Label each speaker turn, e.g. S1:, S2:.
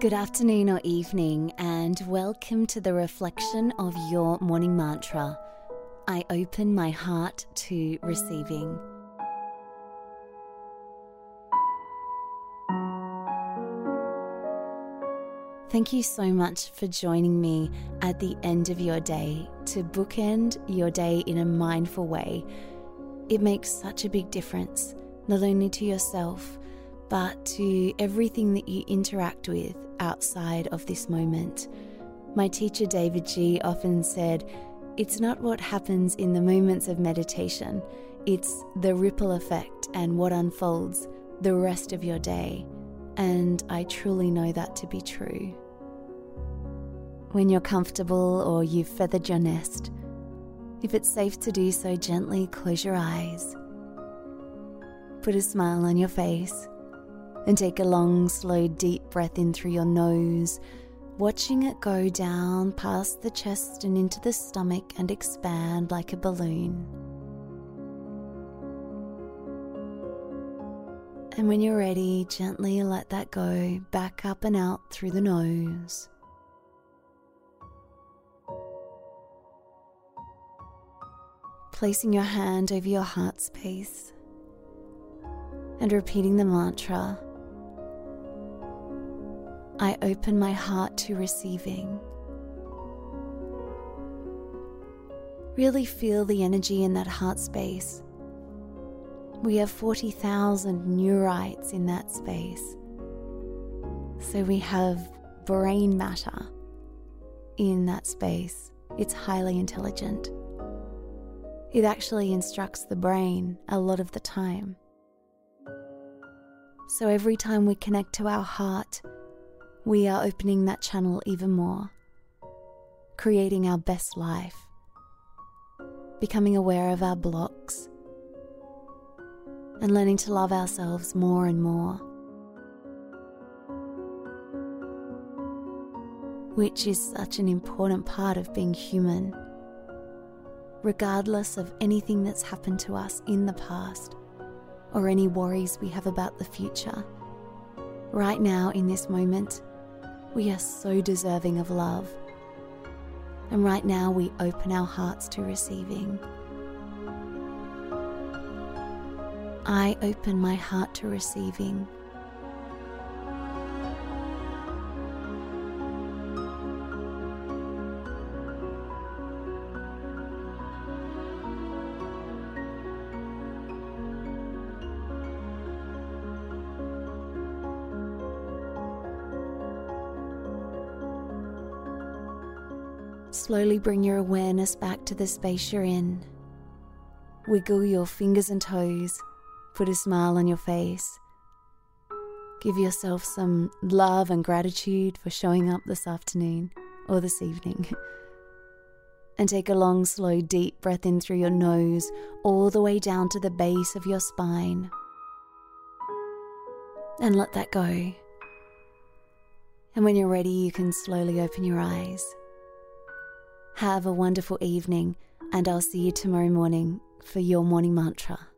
S1: Good afternoon or evening, and welcome to the reflection of your morning mantra. I open my heart to receiving. Thank you so much for joining me at the end of your day to bookend your day in a mindful way. It makes such a big difference, not only to yourself, but to everything that you interact with outside of this moment. My teacher davidji often said, It's not what happens in the moments of meditation, it's the ripple effect and what unfolds the rest of your day. And I truly know that to be true. When you're comfortable or you've feathered your nest, if it's safe to do so, gently close your eyes. Put a smile on your face and take a long, slow, deep breath in through your nose, watching it go down past the chest and into the stomach and expand like a balloon. And when you're ready, gently let that go back up and out through the nose. Placing your hand over your heart space and repeating the mantra I open my heart to receiving. Really feel the energy in that heart space. We have 40,000 neurites in that space. So we have brain matter in that space. It's highly intelligent. It actually instructs the brain a lot of the time. So every time we connect to our heart, we are opening that channel even more, creating our best life, becoming aware of our blocks, and learning to love ourselves more and more. Which is such an important part of being human, regardless of anything that's happened to us in the past or any worries we have about the future. Right now, in this moment, we are so deserving of love. And right now, we open our hearts to receiving. I open my heart to receiving. Slowly bring your awareness back to the space you're in. Wiggle your fingers and toes. Put a smile on your face. Give yourself some love and gratitude for showing up this afternoon or this evening. and take a long, slow, deep breath in through your nose, all the way down to the base of your spine. And let that go. And when you're ready, you can slowly open your eyes. Have a wonderful evening, and I'll see you tomorrow morning for your morning mantra.